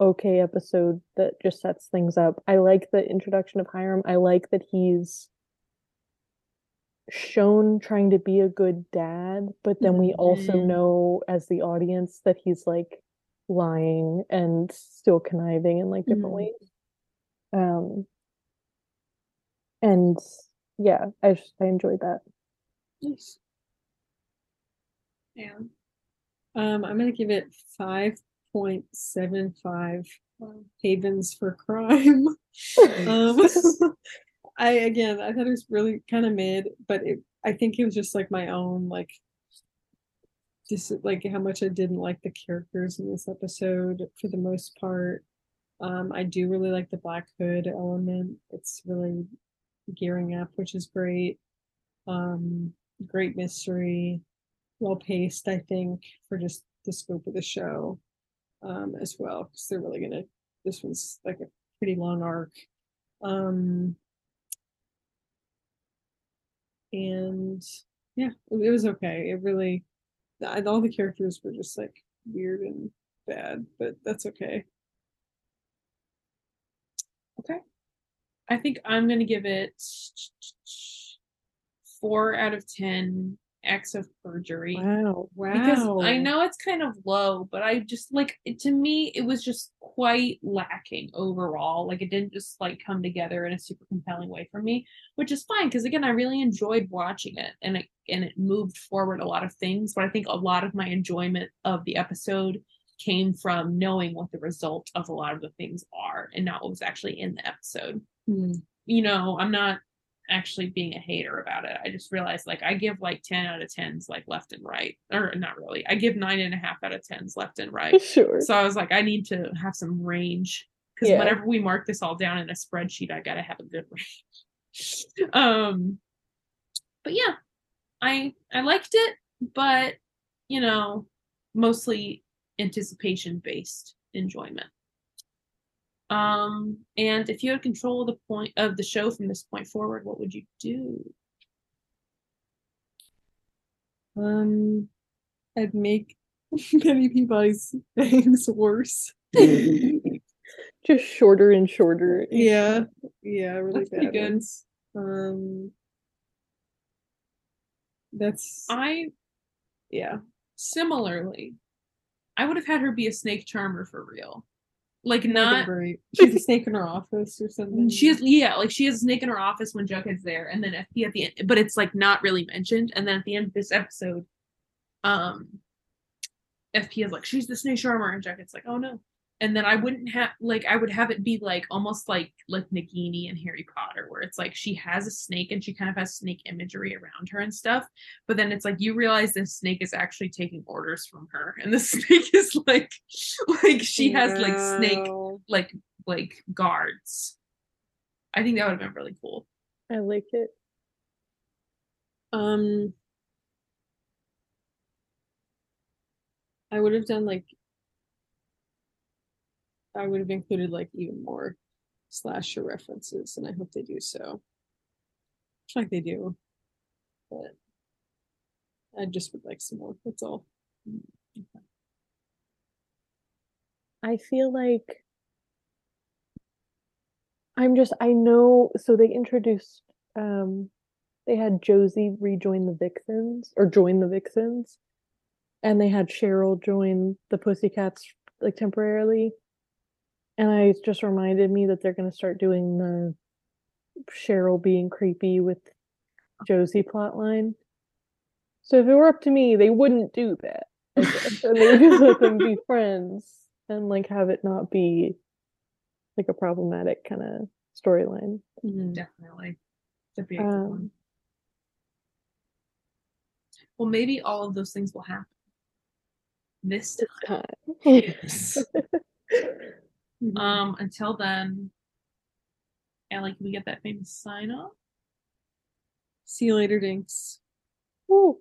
okay episode that just sets things up. I like the introduction of Hiram. I like that he's shown trying to be a good dad, but then we also Mhm. know as the audience that he's like lying and still conniving in like different Mhm. ways. Um and yeah, I just I enjoyed that. Nice. Yeah. Um, I'm gonna give it five point seven five havens for crime. Um, I again, I thought it was really kind of mid, but it, I think it was just like my own like, just like how much I didn't like the characters in this episode for the most part. Um, I do really like the Black Hood element. It's really gearing up, which is great. Um, great mystery, well paced, I think, for just the scope of the show, um, as well, because they're really gonna. This one's like a pretty long arc. Um, and yeah, it, was okay. It really, I- all the characters were just like weird and bad, but that's okay. Okay. I think I'm gonna give it four out of ten acts of perjury. Wow, wow. Because I know it's kind of low, but I just like it to me it was just quite lacking overall. Like it didn't just like come together in a super compelling way for me, which is fine because again I really enjoyed watching it and it and it moved forward a lot of things, but I think a lot of my enjoyment of the episode came from knowing what the result of a lot of the things are and not what was actually in the episode. Hmm. You know, I'm not actually being a hater about it. I just realized like I give like 10 out of 10s like left and right. Or not really. I give nine and a half out of 10s left and right. Sure. So I was like, I need to have some range. Because Yeah. whenever we mark this all down in a spreadsheet, I gotta have a good range. um but yeah, I I liked it, but you know, mostly anticipation based enjoyment. Um, and if you had control of the point of the show from this point forward, what would you do? Um, I'd make Penny Peabody's things worse. Just shorter and shorter. yeah, yeah, really That's pretty bad good. ones. Um, that's I yeah. similarly, I would have had her be a snake charmer for real. Like not great. She's a snake in her office or something. She has yeah, like she has a snake in her office when Jughead's there, and then FP at the end, but it's like not really mentioned. And then at the end of this episode, um, FP is like she's the snake charmer, and Jughead's like, oh no. And then I wouldn't have like I would have it be like almost like like Nagini and Harry Potter, where it's like she has a snake and she kind of has snake imagery around her and stuff. But then it's like you realize this snake is actually taking orders from her, and the snake is like like she has like snake like like guards. I think that would have been really cool. I like it. Um, I would have done like, I would have included like even more slasher references, and I hope they do so. Like they do, but I just would like some more. That's all. I feel like I'm just I know so they introduced um they had Josie rejoin the Vixens or join the Vixens and they had Cheryl join the Pussycats like temporarily. And I it just reminded me that they're gonna start doing the Cheryl being creepy with Josie plotline. So if it were up to me, they wouldn't do that. And they would just let them be friends and like have it not be like a problematic kind of storyline. Mhm. Definitely. Be a good one. Um, Well, maybe all of those things will happen this time. Yes. Mhm. Um, until then, Allie, can we get that famous sign off? See you later, Dinks. Woo.